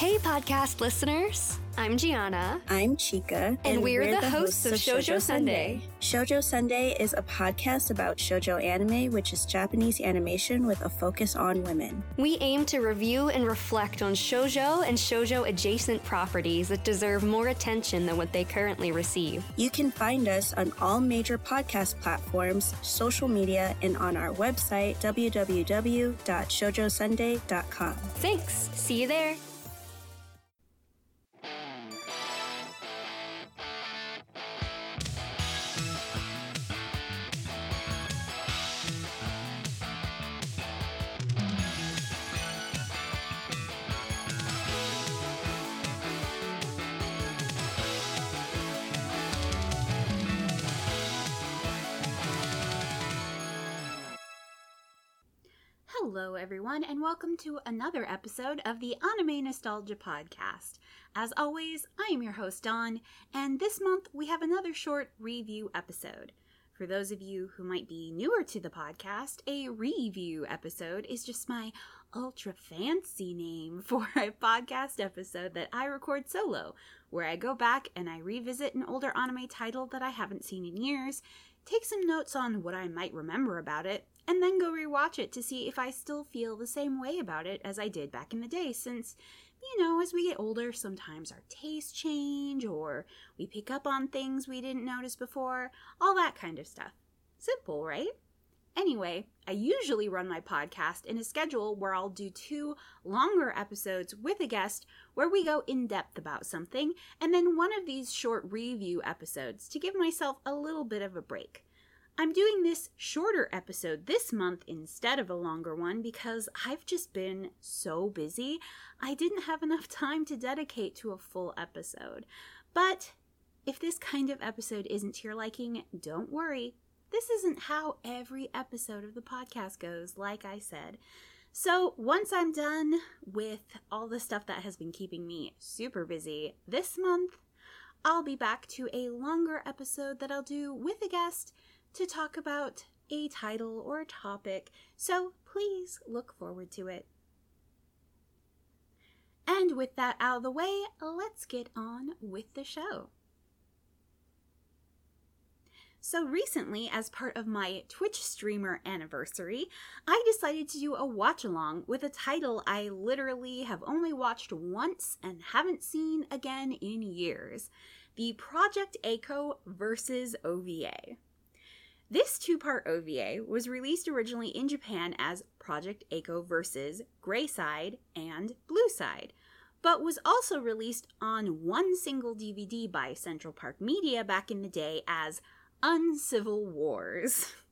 Hey, podcast listeners. I'm Gianna. I'm Chica. And, we're, the, hosts of Shoujo Sunday. Shoujo Sunday is a podcast about shoujo anime, which is Japanese animation with a focus on women. We aim to review and reflect on shoujo and shoujo adjacent properties that deserve more attention than what they currently receive. You can find us on all major podcast platforms, social media, and on our website, www.shoujosunday.com. Thanks. See you there. Hello, everyone, and welcome to another episode of the Anime Nostalgia Podcast. As always, I am your host, Dawn, and this month we have another short review episode. For those of you who might be newer to the podcast, a review episode is just my ultra fancy name for a podcast episode that I record solo, where I go back and I revisit an older anime title that I haven't seen in years, take some notes on what I might remember about it, and then go rewatch it to see if I still feel the same way about it as I did back in the day. Since, you know, as we get older, sometimes our tastes change or we pick up on things we didn't notice before, all that kind of stuff. Simple, right? Anyway, I usually run my podcast in a schedule where I'll do two longer episodes with a guest where we go in depth about something, and then one of these short review episodes to give myself a little bit of a break. I'm doing this shorter episode this month instead of a longer one because I've just been so busy. I didn't have enough time to dedicate to a full episode. But if this kind of episode isn't to your liking, don't worry. This isn't how every episode of the podcast goes, like I said. So, once I'm done with all the stuff that has been keeping me super busy this month, I'll be back to a longer episode that I'll do with a guest to talk about a title or a topic, so please look forward to it. And with that out of the way, let's get on with the show. So, recently, as part of my Twitch streamer anniversary, I decided to do a watch along with a title I literally have only watched once and haven't seen again in years the Project A-ko versus OVA. This two part OVA was released originally in Japan as Project A-ko vs. Gray Side and Blue Side, but was also released on one single DVD by Central Park Media back in the day as Uncivil Wars.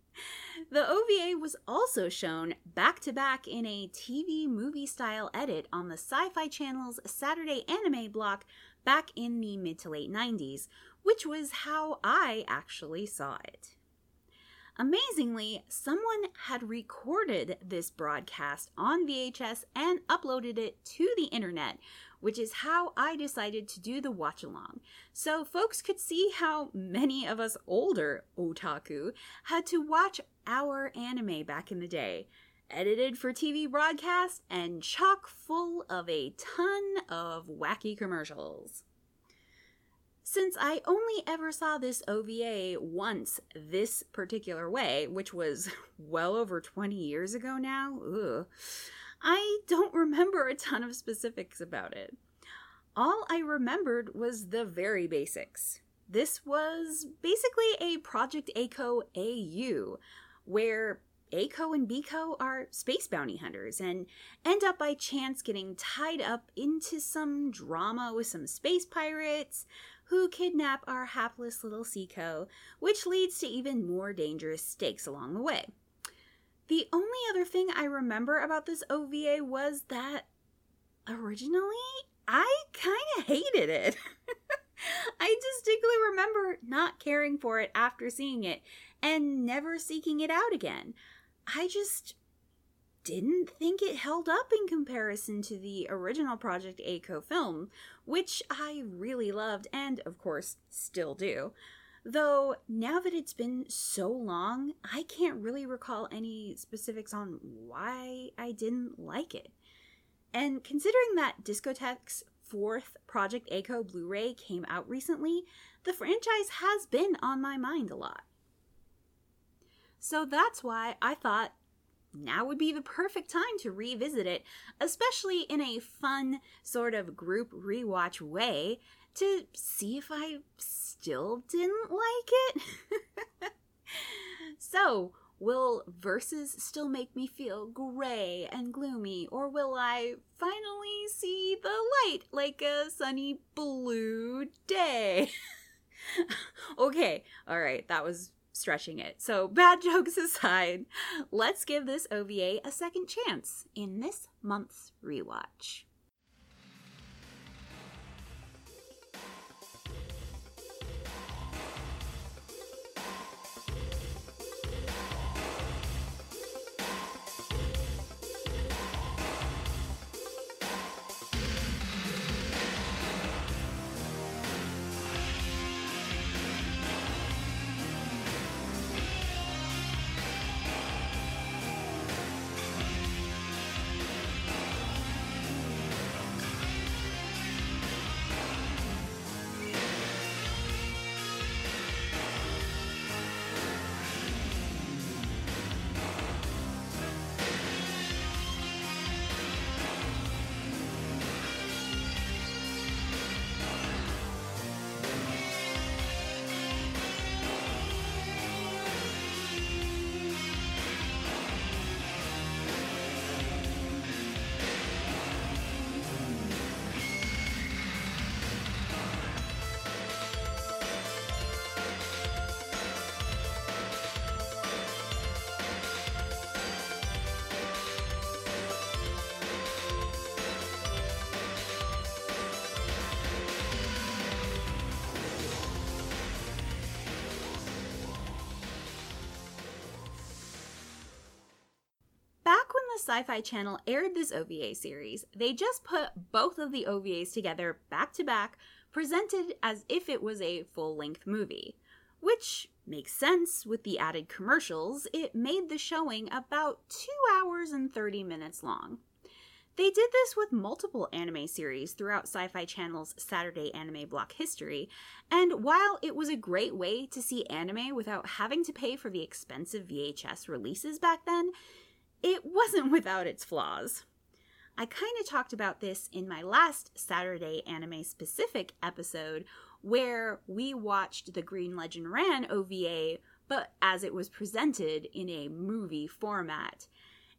The OVA was also shown back to back in a TV movie style edit on the Sci Fi Channel's Saturday anime block back in the mid to late 90s, which was how I actually saw it. Amazingly, someone had recorded this broadcast on VHS and uploaded it to the internet, which is how I decided to do the watch along. So folks could see how many of us older otaku had to watch our anime back in the day. Edited for TV broadcast and chock full of a ton of wacky commercials. Since I only ever saw this OVA once this particular way, which was well over 20 years ago now, ugh, I don't remember a ton of specifics about it. All I remembered was the very basics. This was basically a Project A-ko AU, where A-ko and B-ko are space bounty hunters and end up by chance getting tied up into some drama with some space pirates who kidnap our hapless little Seiko, which leads to even more dangerous stakes along the way. The only other thing I remember about this OVA was that originally I kind of hated it. I distinctly remember not caring for it after seeing it and never seeking it out again. I just didn't think it held up in comparison to the original Project A-ko film, which I really loved and, of course, still do. Though, now that it's been so long, I can't really recall any specifics on why I didn't like it. And considering that Discotek's fourth Project A-ko Blu ray came out recently, the franchise has been on my mind a lot. So that's why I thought now would be the perfect time to revisit it, especially in a fun, sort of group rewatch way, to see if I still didn't like it. so, will Versus still make me feel gray and gloomy, or will I finally see the light like a sunny blue day? okay, alright, that was stretching it. So, bad jokes aside, let's give this OVA a second chance in this month's rewatch. Sci Fi Channel aired this OVA series, they just put both of the OVAs together back to back, presented as if it was a full length movie. Which makes sense with the added commercials, it made the showing about 2 hours and 30 minutes long. They did this with multiple anime series throughout Sci Fi Channel's Saturday anime block history, and while it was a great way to see anime without having to pay for the expensive VHS releases back then, it wasn't without its flaws. I kind of talked about this in my last Saturday anime specific episode where we watched the Green Legend Ran OVA, but as it was presented in a movie format.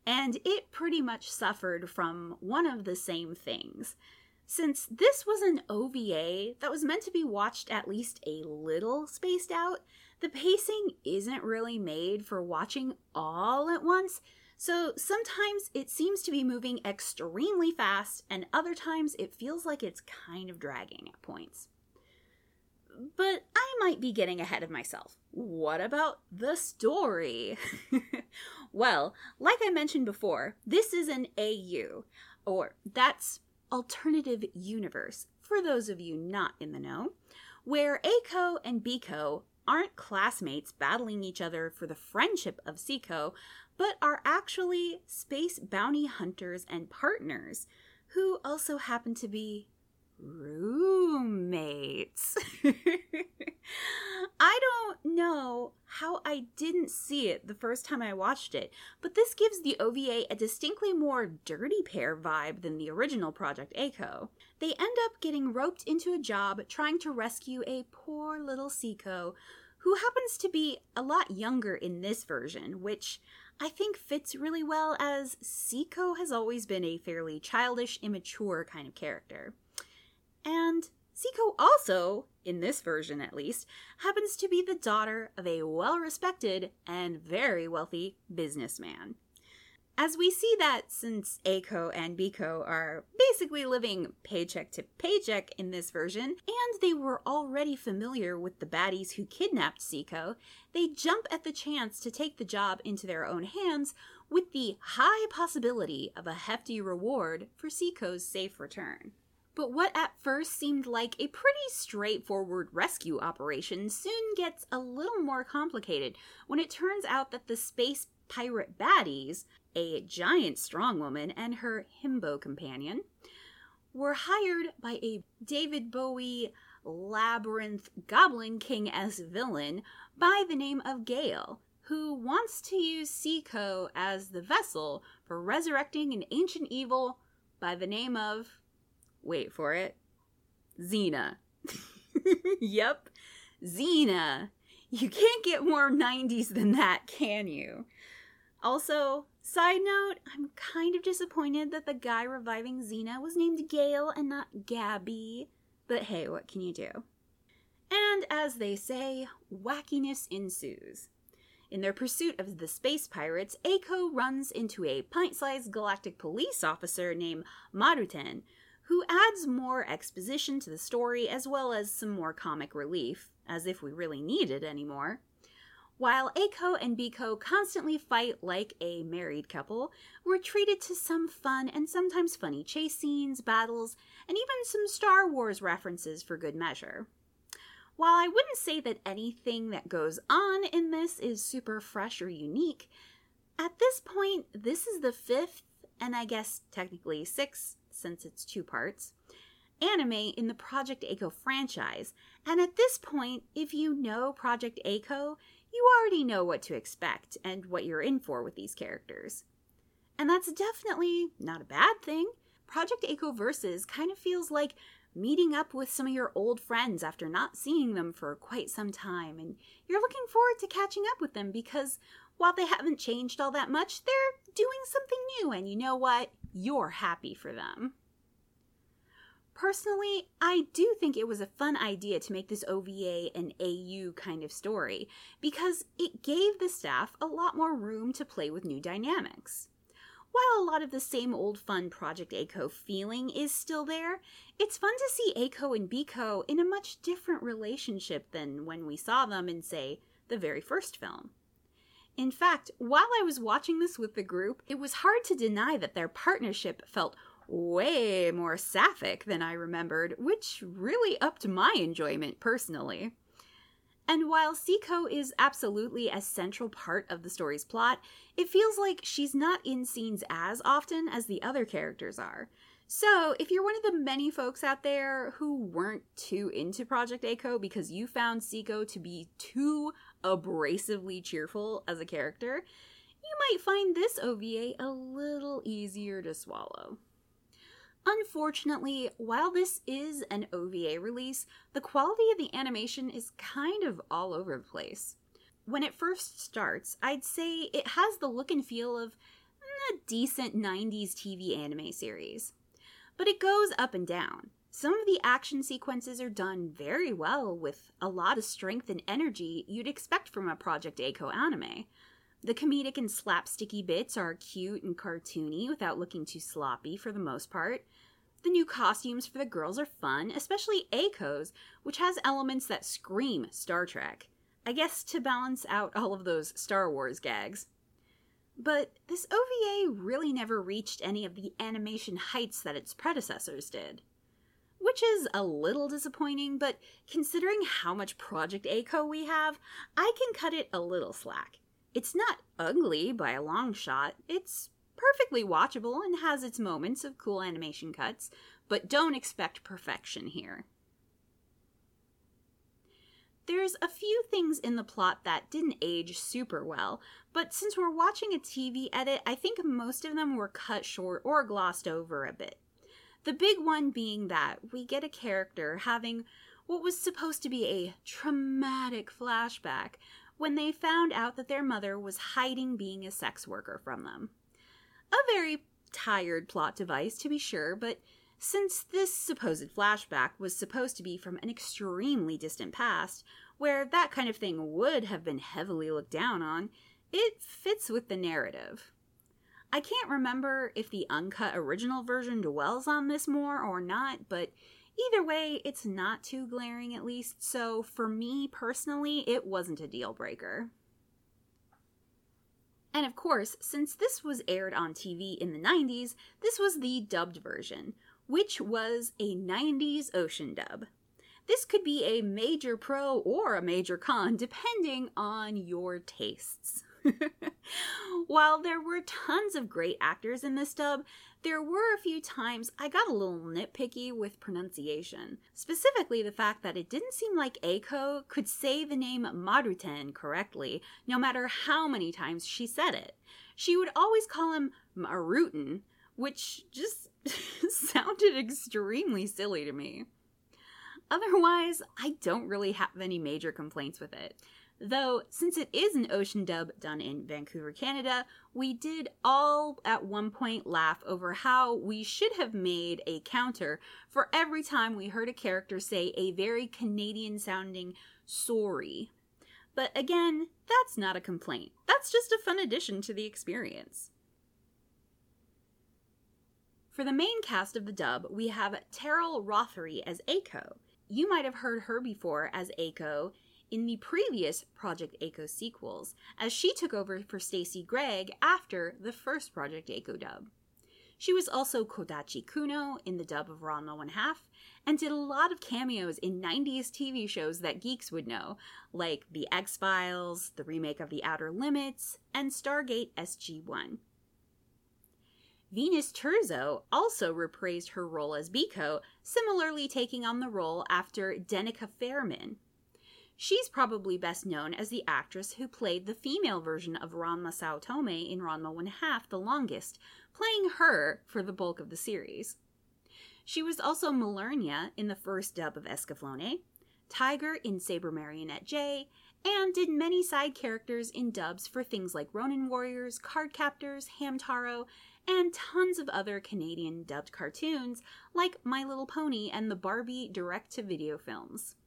And it pretty much suffered from one of the same things. Since this was an OVA that was meant to be watched at least a little spaced out, the pacing isn't really made for watching all at once so sometimes it seems to be moving extremely fast, and other times it feels like it's kind of dragging at points. But I might be getting ahead of myself. What about the story? well, like I mentioned before, this is an AU, or that's alternative universe, for those of you not in the know, where A-ko and B-ko aren't classmates battling each other for the friendship of Seiko, but are actually space bounty hunters and partners who also happen to be roommates. I don't know how I didn't see it the first time I watched it, but this gives the OVA a distinctly more dirty pair vibe than the original Project A-ko. They end up getting roped into a job trying to rescue a poor little Seiko who happens to be a lot younger in this version, which I think fits really well as Seiko has always been a fairly childish, immature kind of character. And Seiko also, in this version at least, happens to be the daughter of a well respected and very wealthy businessman. As we see that since A-ko and B-ko are basically living paycheck to paycheck in this version, and they were already familiar with the baddies who kidnapped Seiko, they jump at the chance to take the job into their own hands with the high possibility of a hefty reward for Seiko's safe return. But what at first seemed like a pretty straightforward rescue operation soon gets a little more complicated when it turns out that the space pirate baddies, a giant strong woman and her himbo companion, were hired by a David Bowie labyrinth goblin king as villain by the name of Gale, who wants to use Seiko as the vessel for resurrecting an ancient evil by the name of wait for it Xena. yep, Xena. You can't get more 90s than that, can you? Also, side note, I'm kind of disappointed that the guy reviving Xena was named Gale and not Gabby. But hey, what can you do? And as they say, wackiness ensues. In their pursuit of the space pirates, A-ko runs into a pint sized galactic police officer named Maruten, who adds more exposition to the story as well as some more comic relief, as if we really needed any more. While A-ko and B-ko constantly fight like a married couple, we're treated to some fun and sometimes funny chase scenes, battles, and even some Star Wars references for good measure. While I wouldn't say that anything that goes on in this is super fresh or unique, at this point, this is the fifth, and I guess technically sixth since it's two parts, anime in the Project A-ko franchise. And at this point, if you know Project A-ko, you already know what to expect and what you're in for with these characters. And that's definitely not a bad thing. Project A-ko Versus kind of feels like meeting up with some of your old friends after not seeing them for quite some time, and you're looking forward to catching up with them because while they haven't changed all that much, they're doing something new, and you know what? You're happy for them. Personally, I do think it was a fun idea to make this OVA an AU kind of story because it gave the staff a lot more room to play with new dynamics. While a lot of the same old fun Project A-ko feeling is still there, it's fun to see A-ko and B-ko in a much different relationship than when we saw them in, say, the very first film. In fact, while I was watching this with the group, it was hard to deny that their partnership felt way more sapphic than I remembered, which really upped my enjoyment personally. And while Seiko is absolutely a central part of the story's plot, it feels like she's not in scenes as often as the other characters are. So, if you're one of the many folks out there who weren't too into Project A-ko because you found Seiko to be too abrasively cheerful as a character, you might find this OVA a little easier to swallow. Unfortunately, while this is an OVA release, the quality of the animation is kind of all over the place. When it first starts, I'd say it has the look and feel of a decent 90s TV anime series. But it goes up and down. Some of the action sequences are done very well with a lot of strength and energy you'd expect from a Project A-ko anime. The comedic and slapsticky bits are cute and cartoony without looking too sloppy for the most part. The new costumes for the girls are fun, especially A-ko's, which has elements that scream Star Trek. I guess to balance out all of those Star Wars gags. But this OVA really never reached any of the animation heights that its predecessors did. Which is a little disappointing, but considering how much Project A-ko we have, I can cut it a little slack. It's not ugly by a long shot, it's perfectly watchable and has its moments of cool animation cuts, but don't expect perfection here. There's a few things in the plot that didn't age super well, but since we're watching a TV edit, I think most of them were cut short or glossed over a bit. The big one being that we get a character having what was supposed to be a traumatic flashback when they found out that their mother was hiding being a sex worker from them. A very tired plot device, to be sure, but since this supposed flashback was supposed to be from an extremely distant past, where that kind of thing would have been heavily looked down on, it fits with the narrative. I can't remember if the uncut original version dwells on this more or not, but Either way, it's not too glaring at least, so for me personally, it wasn't a deal breaker. And of course, since this was aired on TV in the 90s, this was the dubbed version, which was a 90s ocean dub. This could be a major pro or a major con depending on your tastes. While there were tons of great actors in this dub, there were a few times I got a little nitpicky with pronunciation. Specifically, the fact that it didn't seem like A-ko could say the name Maruten correctly, no matter how many times she said it. She would always call him Maruten, which just sounded extremely silly to me. Otherwise, I don't really have any major complaints with it. Though, since it is an ocean dub done in Vancouver, Canada, we did all at one point laugh over how we should have made a counter for every time we heard a character say a very Canadian sounding sorry. But again, that's not a complaint. That's just a fun addition to the experience. For the main cast of the dub, we have Teryl Rothery as A-ko. You might have heard her before as A-ko in the previous Project A-ko sequels, as she took over for Stacy Gregg after the first Project A-ko dub. She was also Kodachi Kuno in the dub of Ranma One Half, and did a lot of cameos in 90s TV shows that geeks would know, like The X Files, the remake of The Outer Limits, and Stargate SG 1. Venus Terzo also reprised her role as B-ko, similarly taking on the role after Denica Fairman. She's probably best known as the actress who played the female version of Ranma Saotome in Ranma One Half the longest, playing her for the bulk of the series. She was also Millerna in the first dub of Escaflowne, Tiger in Saber Marionette J, and did many side characters in dubs for things like Ronin Warriors, Cardcaptors, Hamtaro, and tons of other Canadian dubbed cartoons like My Little Pony and the Barbie direct to video films.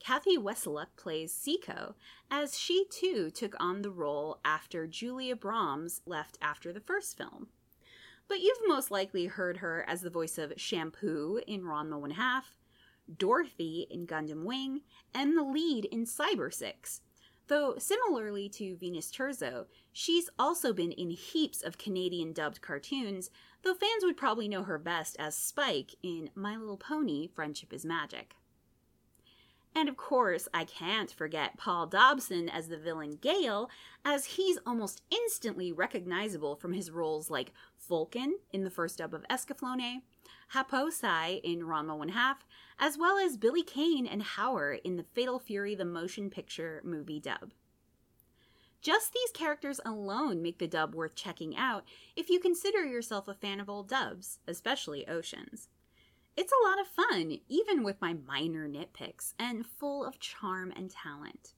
Kathy Weseluck plays Seiko, as she too took on the role after Julia Brahms left after the first film. But you've most likely heard her as the voice of Shampoo in Ranma One Half, Dorothy in Gundam Wing, and the lead in Cyber Six. Though, similarly to Venus Terzo, she's also been in heaps of Canadian dubbed cartoons, though fans would probably know her best as Spike in My Little Pony Friendship is Magic. And of course, I can't forget Paul Dobson as the villain Gale, as he's almost instantly recognizable from his roles like Folken in the first dub of Escaflowne, Happosai in Ranma One Half, as well as Billy Kane and Howler in the Fatal Fury the motion picture movie dub. Just these characters alone make the dub worth checking out if you consider yourself a fan of old dubs, especially Oceans. It's a lot of fun, even with my minor nitpicks, and full of charm and talent.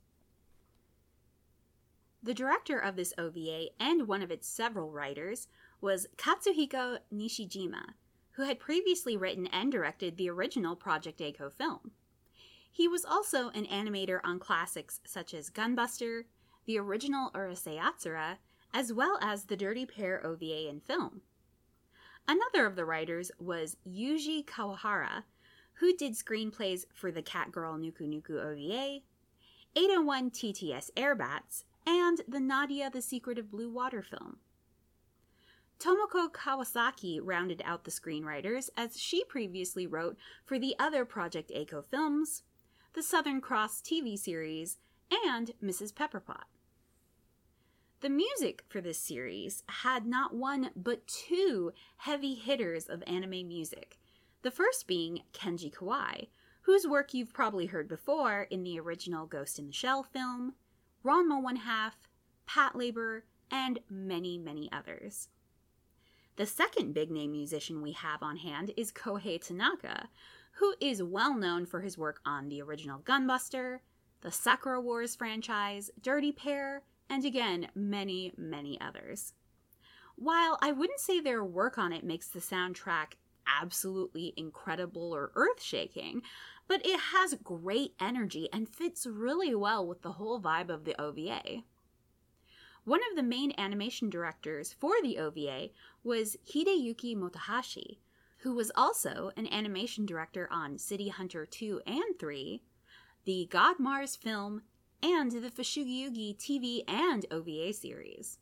The director of this OVA and one of its several writers was Katsuhiko Nishijima, who had previously written and directed the original Project A-ko film. He was also an animator on classics such as Gunbuster, the original Urusei Yatsura, as well as the Dirty Pair OVA and film. Another of the writers was Yuji Kawahara, who did screenplays for the Catgirl Nuku Nuku OVA, 801 TTS Airbats, and the Nadia the Secret of Blue Water film. Tomoko Kawasaki rounded out the screenwriters as she previously wrote for the other Project A-ko films, the Southern Cross TV series, and Mrs. Pepperpot. The music for this series had not one but two heavy hitters of anime music. The first being Kenji Kawai, whose work you've probably heard before in the original Ghost in the Shell film, Ranma One Half, Patlabor, and many, many others. The second big name musician we have on hand is Kohei Tanaka, who is well known for his work on the original Gunbuster, the Sakura Wars franchise, Dirty Pair, and again, many, many others. While I wouldn't say their work on it makes the soundtrack absolutely incredible or earth shaking, but it has great energy and fits really well with the whole vibe of the OVA. One of the main animation directors for the OVA was Hideyuki Motohashi, who was also an animation director on City Hunter 2 and 3, the God Mars film, and the Fushigi TV and OVA series.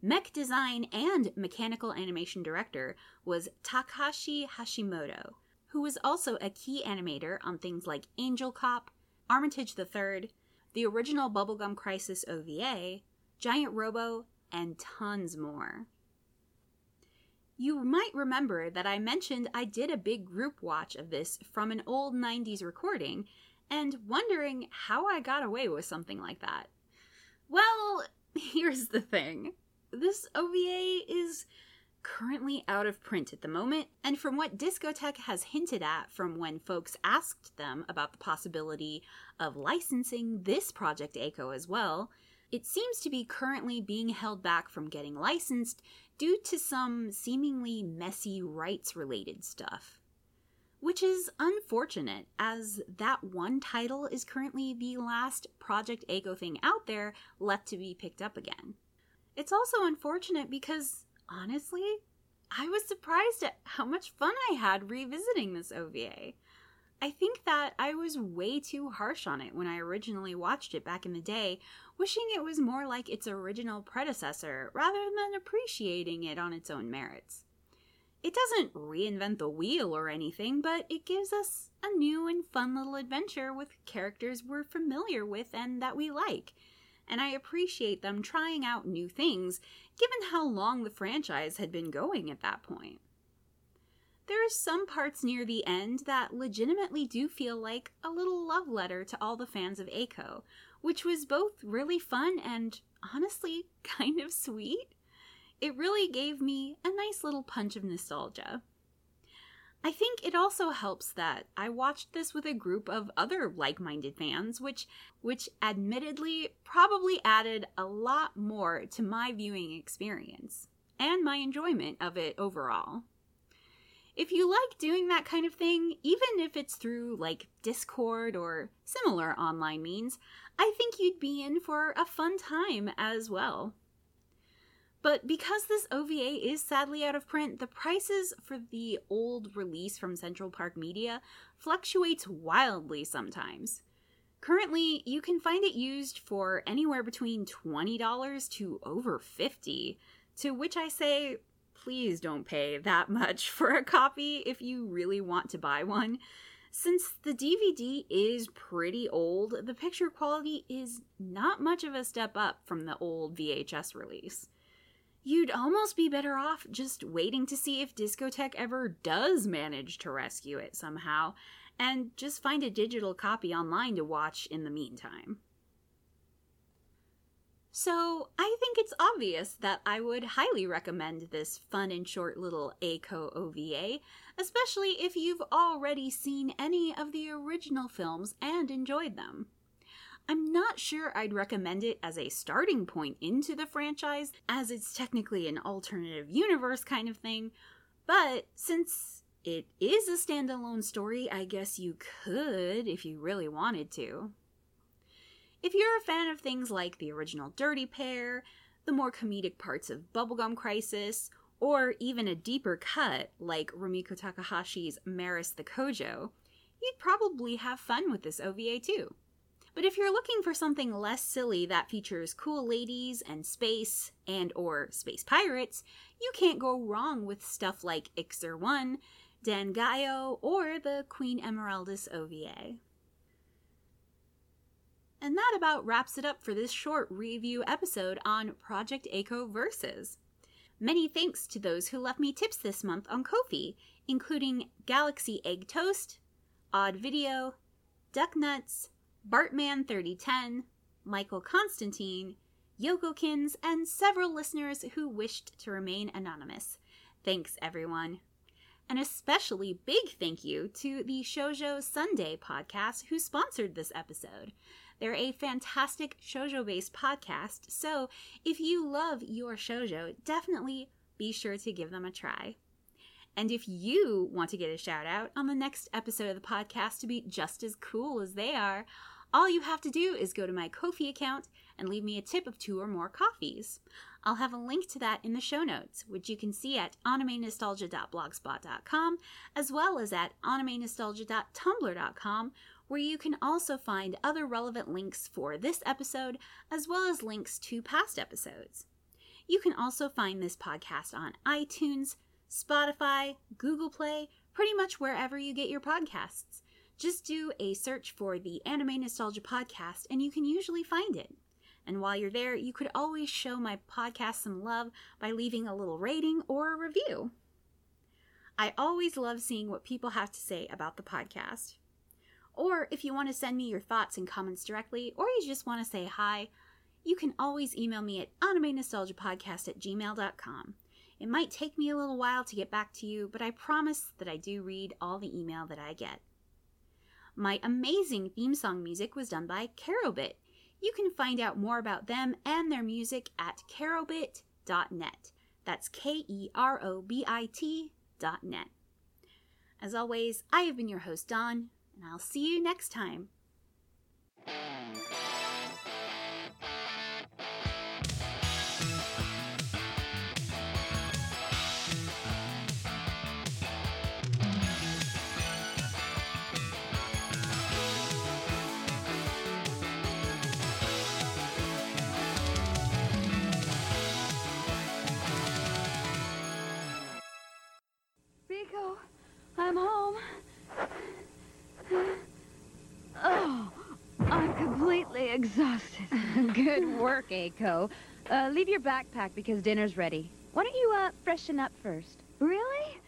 Mech design and mechanical animation director was Takashi Hashimoto, who was also a key animator on things like Angel Cop, Armitage III, the original Bubblegum Crisis OVA, Giant Robo, and tons more. You might remember that I mentioned I did a big group watch of this from an old 90s recording and wondering how I got away with something like that. Well, here's the thing this OVA is currently out of print at the moment, and from what Discotek has hinted at from when folks asked them about the possibility of licensing this Project A-ko as well, it seems to be currently being held back from getting licensed due to some seemingly messy rights related stuff. Which is unfortunate, as that one title is currently the last Project A-ko thing out there left to be picked up again. It's also unfortunate because, honestly, I was surprised at how much fun I had revisiting this OVA. I think that I was way too harsh on it when I originally watched it back in the day, wishing it was more like its original predecessor rather than appreciating it on its own merits. It doesn't reinvent the wheel or anything, but it gives us a new and fun little adventure with characters we're familiar with and that we like. And I appreciate them trying out new things, given how long the franchise had been going at that point. There are some parts near the end that legitimately do feel like a little love letter to all the fans of A-ko, which was both really fun and honestly kind of sweet. It really gave me a nice little punch of nostalgia. I think it also helps that I watched this with a group of other like-minded fans, which which admittedly probably added a lot more to my viewing experience and my enjoyment of it overall. If you like doing that kind of thing, even if it's through like Discord or similar online means, I think you'd be in for a fun time as well. But because this OVA is sadly out of print, the prices for the old release from Central Park Media fluctuates wildly sometimes. Currently, you can find it used for anywhere between $20 to over 50, to which I say please don't pay that much for a copy if you really want to buy one. Since the DVD is pretty old, the picture quality is not much of a step up from the old VHS release. You'd almost be better off just waiting to see if Discotek ever does manage to rescue it somehow, and just find a digital copy online to watch in the meantime. So, I think it's obvious that I would highly recommend this fun and short little A-ko OVA, especially if you've already seen any of the original films and enjoyed them. I'm not sure I'd recommend it as a starting point into the franchise, as it's technically an alternative universe kind of thing, but since it is a standalone story, I guess you could if you really wanted to. If you're a fan of things like the original Dirty Pair, the more comedic parts of Bubblegum Crisis, or even a deeper cut like Rumiko Takahashi's Maris the Chojo, you'd probably have fun with this OVA too. But if you're looking for something less silly that features cool ladies and space and or space pirates, you can't go wrong with stuff like Iczer 1, Dangaio, or the Queen Emeraldus OVA. And that about wraps it up for this short review episode on Project A-ko Versus. Many thanks to those who left me tips this month on Ko-fi, including Galaxy Egg Toast, Odd Video, Duck Nuts, Bartman3010, Michael Constantine, Yokokins, and several listeners who wished to remain anonymous. Thanks, everyone. An especially big thank you to the Shoujo Sunday podcast who sponsored this episode. They're a fantastic shoujo based podcast, so if you love your shoujo, definitely be sure to give them a try. And if you want to get a shout out on the next episode of the podcast to be just as cool as they are, all you have to do is go to my Ko-fi account and leave me a tip of two or more coffees. I'll have a link to that in the show notes, which you can see at animenostalgia.blogspot.com as well as at animenostalgia.tumblr.com, where you can also find other relevant links for this episode, as well as links to past episodes. You can also find this podcast on iTunes, Spotify, Google Play, pretty much wherever you get your podcasts. Just do a search for the Anime Nostalgia Podcast and you can usually find it. And while you're there, you could always show my podcast some love by leaving a little rating or a review. I always love seeing what people have to say about the podcast. Or if you want to send me your thoughts and comments directly, or you just want to say hi, you can always email me at animenostalgiapodcast at gmail.com. It might take me a little while to get back to you, but I promise that I do read all the email that I get. My amazing theme song music was done by Kerobit. You can find out more about them and their music at kerobit.net. That's K E R O B I T.net. As always, I have been your host, Dawn, and I'll see you next time. I'm home. Oh, I'm completely exhausted. Good work, A-ko. Uh, leave your backpack because dinner's ready. Why don't you, uh, freshen up first? Really?